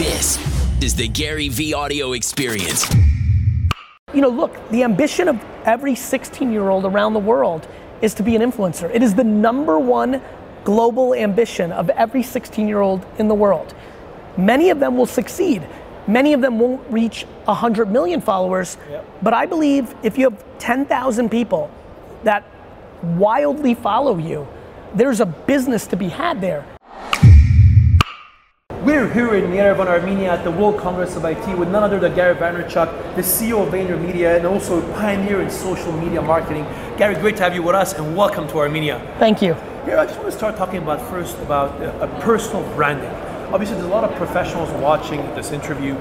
This is the GaryVee audio experience. You know, look, the ambition of every 16 year old around the world is to be an influencer. It is the number one global ambition of every 16 year old in the world. Many of them will succeed. Many of them won't reach 100 million followers. Yep. But I believe if you have 10,000 people that wildly follow you, there's a business to be had there. We're here in Yerevan, Armenia at the World Congress of IT with none other than Gary Vaynerchuk, the CEO of VaynerMedia and also a pioneer in social media marketing. Gary, great to have you with us and welcome to Armenia. Thank you. Here, I just want to start talking about first about uh, a personal branding. Obviously, there's a lot of professionals watching this interview.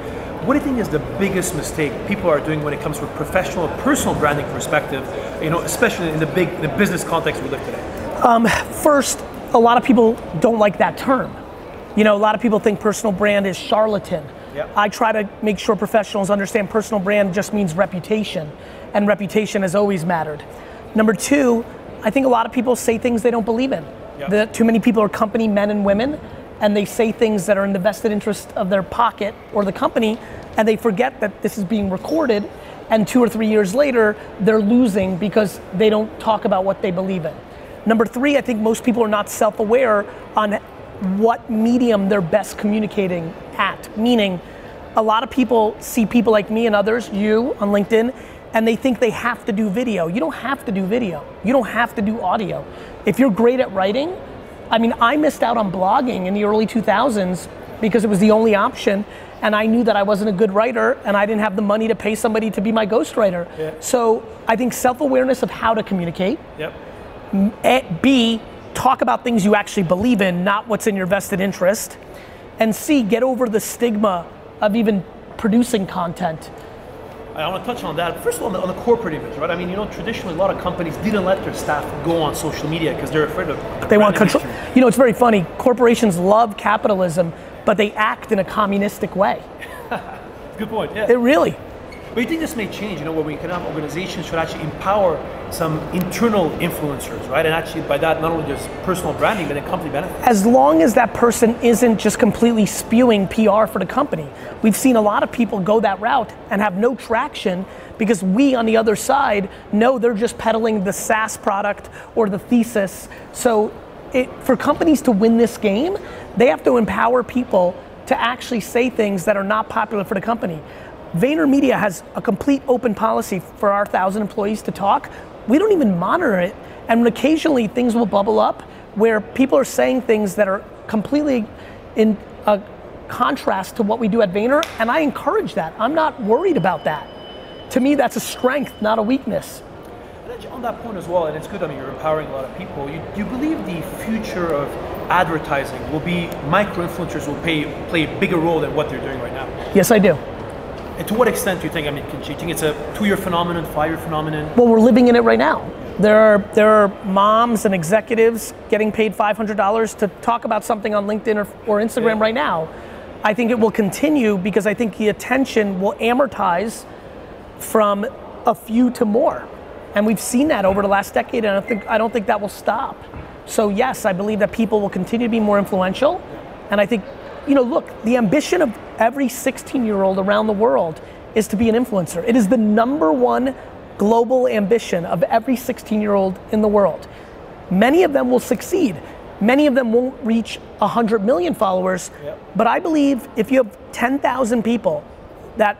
What do you think is the biggest mistake people are doing when it comes to a professional, personal branding perspective? You know, especially in the big, the business context we live today. First, a lot of people don't like that term. You know, a lot of people think personal brand is charlatan. Yep. I try to make sure professionals understand personal brand just means reputation, and reputation has always mattered. Number two, I think a lot of people say things they don't believe in. Yep. The, too many people are company men and women, and they say things that are in the vested interest of their pocket or the company, and they forget that this is being recorded, and two or three years later, they're losing because they don't talk about what they believe in. Number three, I think most people are not self aware on what medium they're best communicating at. Meaning, a lot of people see people like me and others, you on LinkedIn, and they think they have to do video. You don't have to do video, you don't have to do audio. If you're great at writing, I mean, I missed out on blogging in the early 2000s because it was the only option. And I knew that I wasn't a good writer and I didn't have the money to pay somebody to be my ghostwriter. Yeah. So I think self awareness of how to communicate, Yep. a- eh, B, talk about things you actually believe in, not what's in your vested interest. And C, get over the stigma of even producing content. I want to touch on that. First of all, on the, on the corporate image, right? I mean, you know, traditionally a lot of companies didn't let their staff go on social media because they're afraid of. They want control. image. You know, it's very funny. Corporations love capitalism, but they act in a communistic way. Good point. Yeah. It really. But you think this may change, you know, where we can have organizations should actually empower some internal influencers, right? And actually, by that, not only just personal branding, but then company benefit. as long as that person isn't just completely spewing PR for the company. We've seen a lot of people go that route and have no traction because we on the other side know they're just peddling the SaaS product or the thesis. So it, for companies to win this game, they have to empower people to actually say things that are not popular for the company. VaynerMedia has a complete open policy for our thousand employees to talk. We don't even monitor it, and occasionally things will bubble up where people are saying things that are completely in a contrast to what we do at Vayner, and I encourage that. I'm not worried about that. To me, that's a strength, not a weakness. On that point as well, and it's good, I mean, you're empowering a lot of people. You, you believe the future of advertising will be micro influencers will pay, play a bigger role than what they're doing right now? Yes, I do. And to what extent do you think? I mean, do you think it's a two year phenomenon, five year phenomenon? Well, we're living in it right now. There are there are moms and executives getting paid $500 to talk about something on LinkedIn or, or Instagram Yeah. right now. I think it will continue because I think the attention will amortize from a few to more, and we've seen that over the last decade, and I think I don't think that will stop. So yes, I believe that people will continue to be more influential, and I think, you know, look, the ambition of every 16-year-old around the world is to be an influencer. It is the number one global ambition of every 16-year-old in the world. Many of them will succeed. Many of them won't reach 100 million followers, Yep. but I believe if you have 10,000 people that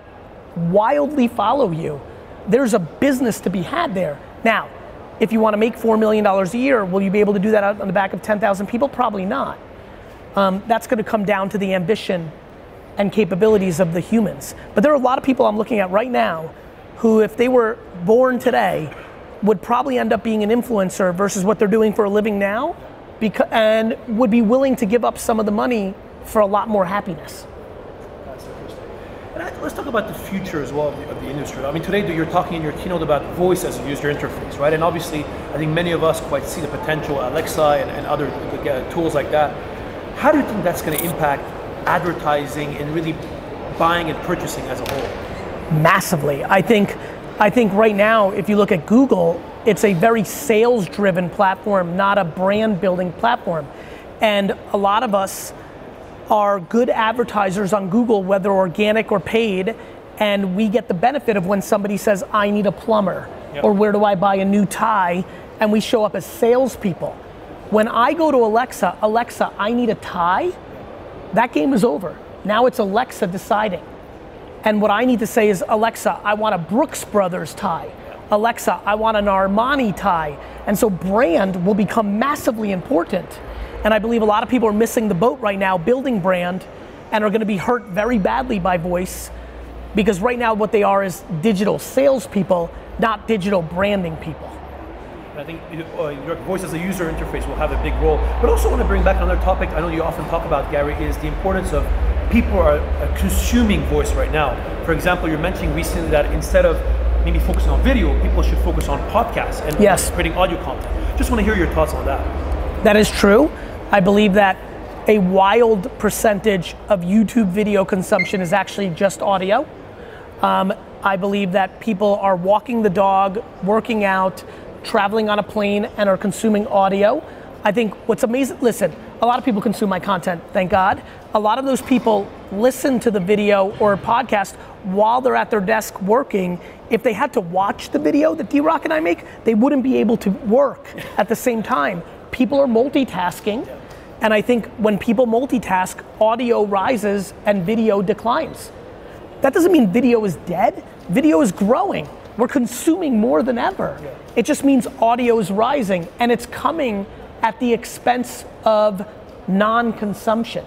wildly follow you, there's a business to be had there. Now, if you want to make $4 million a year, will you be able to do that on the back of 10,000 people? Probably not. Um, that's going to come down to the ambition and capabilities of the humans. But there are a lot of people I'm looking at right now who, if they were born today, would probably end up being an influencer versus what they're doing for a living now, because, and would be willing to give up some of the money for a lot more happiness. That's interesting. Let's talk about the future as well of the, of the industry. I mean, today you're talking in your keynote about voice as a user interface, right? And obviously, I think many of us quite see the potential, Alexa and, and other uh, tools like that. How do you think that's going to impact advertising and really buying and purchasing as a whole? massively. I think, I think right now, if you look at Google, it's a very sales-driven platform, not a brand-building platform. And a lot of us are good advertisers on Google, whether organic or paid, and we get the benefit of when somebody says, I need a plumber, yep. or where do I buy a new tie, and we show up as salespeople. When I go to Alexa, Alexa, I need a tie, that game is over. Now it's Alexa deciding. And what I need to say is, Alexa, I want a Brooks Brothers tie. Alexa, I want an Armani tie. And so brand will become massively important. And I believe a lot of people are missing the boat right now building brand and are going to be hurt very badly by voice because right now what they are is digital salespeople, not digital branding people. I think uh, your voice as a user interface will have a big role. But also want to bring back another topic I know you often talk about, Gary, is the importance of people are consuming voice right now. For example, you're mentioning recently that instead of maybe focusing on video, people should focus on podcasts and yes. creating audio content. Just want to hear your thoughts on that. That is true. I believe that a wild percentage of YouTube video consumption is actually just audio. Um, I believe that people are walking the dog, working out, traveling on a plane, and are consuming audio. I think what's amazing, listen, a lot of people consume my content, thank God. A lot of those people listen to the video or podcast while they're at their desk working. If they had to watch the video that DRock and I make, they wouldn't be able to work at the same time. People are multitasking, and I think when people multitask, audio rises and video declines. That doesn't mean video is dead, video is growing. We're consuming more than ever. It just means audio is rising, and it's coming at the expense of non consumption.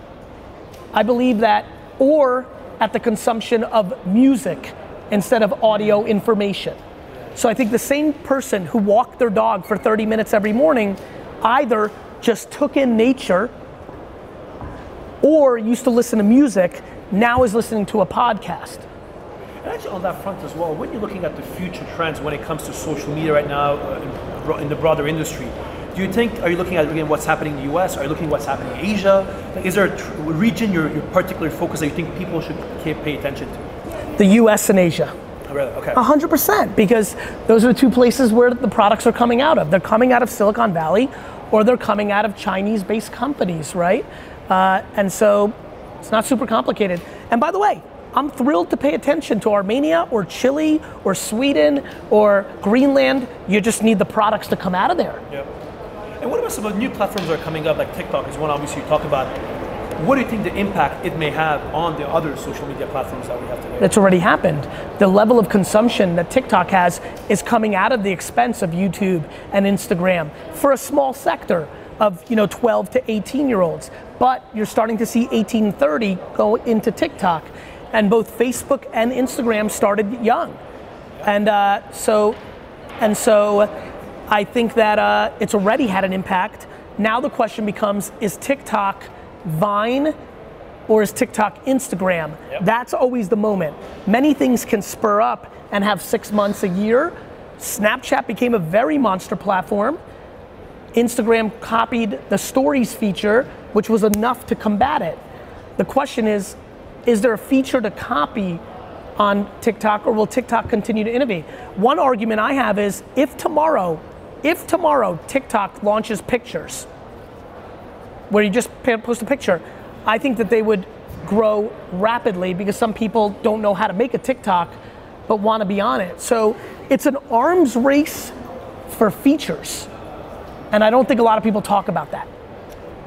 I believe that, or at the consumption of music instead of audio information. So I think the same person who walked their dog for 30 minutes every morning either just took in nature or used to listen to music, now is listening to a podcast. And actually, on that front as well, when you're looking at the future trends when it comes to social media right now uh, in, the broader industry, do you think, are you looking at again what's happening in the US? Are you looking at what's happening in Asia? Like, is there a tr- region you're, you're particularly focused that you think people should pay attention to? The US and Asia. Oh, really? Okay. 100%, because those are the two places where the products are coming out of. They're coming out of Silicon Valley or they're coming out of Chinese based companies, right? Uh, and so it's not super complicated. And by the way, I'm thrilled to pay attention to Armenia or Chile or Sweden or Greenland. You just need the products to come out of there. Yep. And what about some of the new platforms that are coming up, like TikTok is one obviously you talk about. What do you think the impact it may have on the other social media platforms that we have today? That's already happened. The level of consumption that TikTok has is coming out of the expense of YouTube and Instagram for a small sector of you know 12 to 18 year olds. But you're starting to see 18 30 go into TikTok. And both Facebook and Instagram started young. And uh, so, and so I think that uh, it's already had an impact. Now the question becomes is TikTok Vine or is TikTok Instagram? Yep. That's always the moment. Many things can spur up and have six months, a year. Snapchat became a very monster platform. Instagram copied the stories feature, which was enough to combat it. The question is is there a feature to copy on TikTok or will TikTok continue to innovate? One argument I have is if tomorrow if tomorrow TikTok launches pictures, where you just post a picture, I think that they would grow rapidly because some people don't know how to make a TikTok but want to be on it. So it's an arms race for features. And I don't think a lot of people talk about that.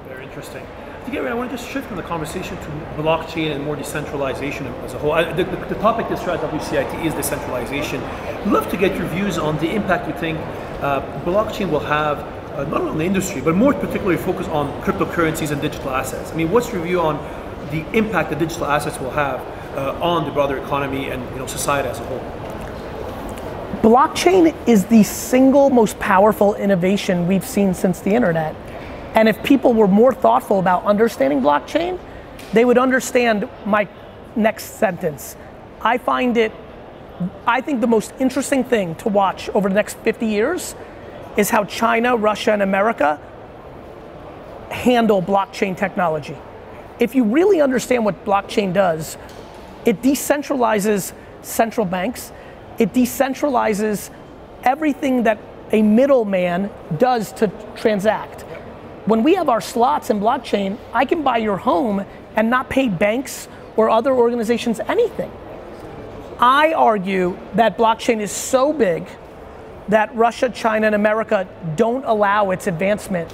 Very interesting. To get I want to just shift from the conversation to blockchain and more decentralization as a whole. I, the, the, the, topic this year at WCIT is decentralization. I'd love to get your views on the impact you think uh, blockchain will have uh, not only on the industry, but more particularly focus on cryptocurrencies and digital assets. I mean, what's your view on the impact that digital assets will have uh, on the broader economy and you know society as a whole? Blockchain is the single most powerful innovation we've seen since the internet. And if people were more thoughtful about understanding blockchain, they would understand my next sentence. I find it I think the most interesting thing to watch over the next 50 years is how China, Russia, and America handle blockchain technology. If you really understand what blockchain does, it decentralizes central banks, it decentralizes everything that a middleman does to transact. When we have our slots in blockchain, I can buy your home and not pay banks or other organizations anything. I argue that blockchain is so big that Russia, China, and America don't allow its advancement.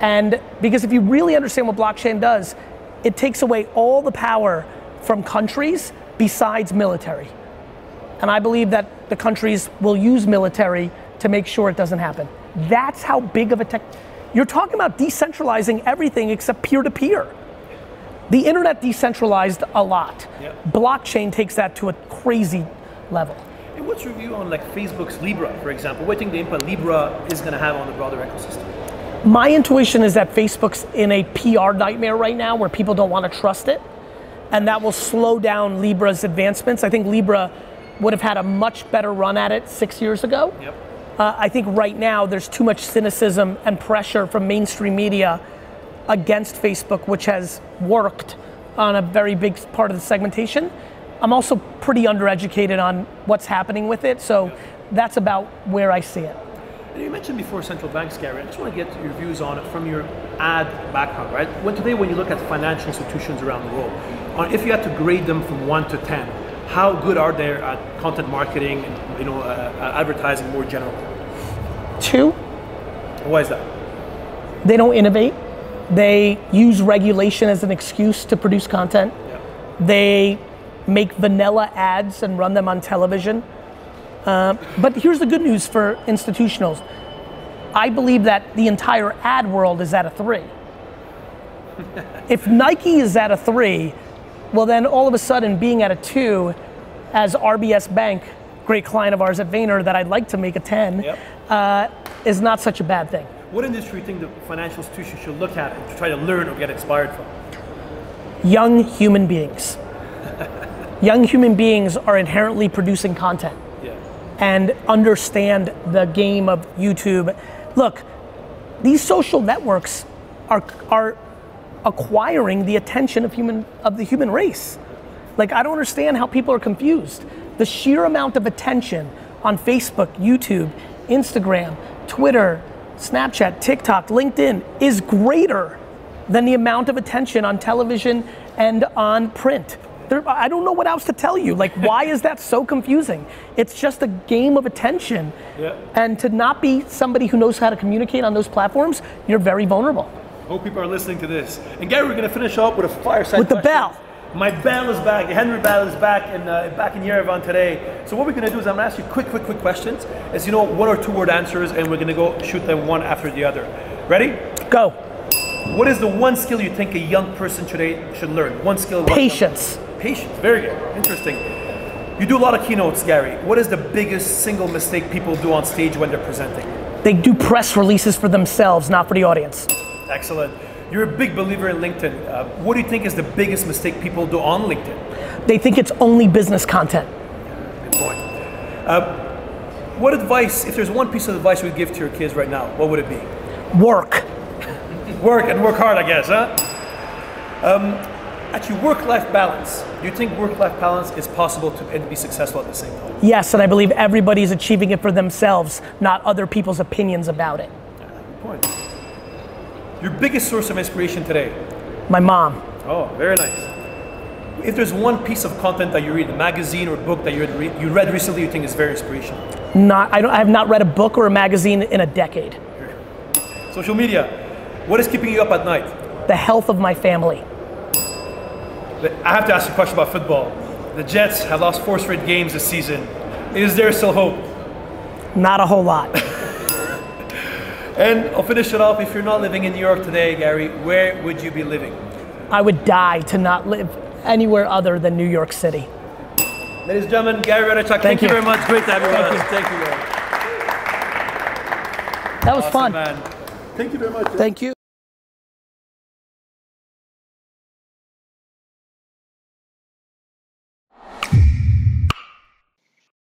And because if you really understand what blockchain does, it takes away all the power from countries besides military. And I believe that the countries will use military to make sure it doesn't happen. That's how big of a tech. You're talking about decentralizing everything except peer to peer. The internet decentralized a lot. Yep. Blockchain takes that to a crazy level. And what's your view on like Facebook's Libra, for example? What do you think the impact Libra is going to have on the broader ecosystem? My intuition is that Facebook's in a PR nightmare right now where people don't want to trust it. And that will slow down Libra's advancements. I think Libra would have had a much better run at it six years ago. Yep. Uh, I think right now there's too much cynicism and pressure from mainstream media against Facebook, which has worked on a very big part of the segmentation. I'm also pretty undereducated on what's happening with it, so that's about where I see it. You mentioned before central banks, Gary. I just want to get your views on it from your ad background, right? When today, when you look at financial institutions around the world, if you had to grade them from one to ten, how good are they at content marketing and you know uh, uh, advertising more generally? Two, Why is that? they don't innovate. They use regulation as an excuse to produce content. Yeah. They make vanilla ads and run them on television. Uh, but here's the good news for institutionals. I believe that the entire ad world is at a three. if Nike is at a three, well, then all of a sudden being at a two, as RBS Bank, great client of ours at Vayner, that I'd like to make a 10, Yep. uh, is not such a bad thing. What industry do you think the financial institution should look at to try to learn or get inspired from? Young human beings. Young human beings are inherently producing content. Yeah. and understand the game of YouTube. Look, these social networks are are acquiring the attention of human of the human race. Like I don't understand how people are confused. The sheer amount of attention on Facebook, YouTube, Instagram, Twitter, Snapchat, TikTok, LinkedIn is greater than the amount of attention on television and on print. There, I don't know what else to tell you. Like, why is that so confusing? It's just a game of attention. Yeah. And to not be somebody who knows how to communicate on those platforms, you're very vulnerable. Hope people are listening to this. And Gary, we're going to finish up with a fireside With the question. bell. My bell is back. Henry Bell is back in uh, back in Yerevan today. So what we're going to do is I'm going to ask you quick, quick, quick questions. As you know, one or two word answers, and we're going to go shoot them one after the other. Ready? Go. What is the one skill you think a young person today should learn? One skill. one- Patience. Patience. Very good. Interesting. You do a lot of keynotes, Gary. What is the biggest single mistake people do on stage when they're presenting? They do press releases for themselves, not for the audience. Excellent. You're a big believer in LinkedIn. Uh, what do you think is the biggest mistake people do on LinkedIn? They think it's only business content. Good point. Uh, what advice, if there's one piece of advice we'd give to your kids right now, what would it be? Work. Work and work hard, I guess, huh? Um, actually, work-life balance. Do you think work-life balance is possible to and be successful at the same time? Yes, and I believe everybody's achieving it for themselves, not other people's opinions about it. Good point. Your biggest source of inspiration today? My mom. Oh, very nice. If there's one piece of content that you read, a magazine or book that you read, you read recently, you think is very inspirational. Not, I, don't, I have not read a book or a magazine in a decade. Social media. What is keeping you up at night? The health of my family. I have to ask you a question about football. The Jets have lost four straight games this season. Is there still hope? Not a whole lot. And I'll finish it off. If you're not living in New York today, Gary, where would you be living? I would die to not live anywhere other than New York City. Ladies and gentlemen, Gary Vaynerchuk, thank, Thank you you. very much. Great to have you with Thank us. you. Thank you, Gary. That was Awesome, fun. man. Thank you very much. Thank you.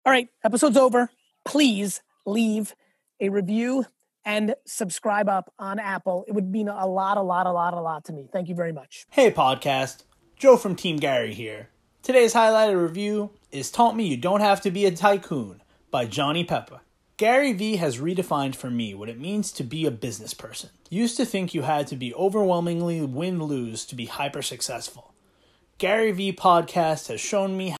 All right, episode's over. Please leave a review and subscribe up on Apple. It would mean a lot, a lot, a lot, a lot to me. Thank you very much. Hey podcast, Joe from Team Gary here. Today's highlighted review is Taught Me You Don't Have to Be a Tycoon by Johnny Peppa. Gary Vee has redefined for me what it means to be a business person. Used to think you had to be overwhelmingly win lose to be hyper successful. Gary Vee podcast has shown me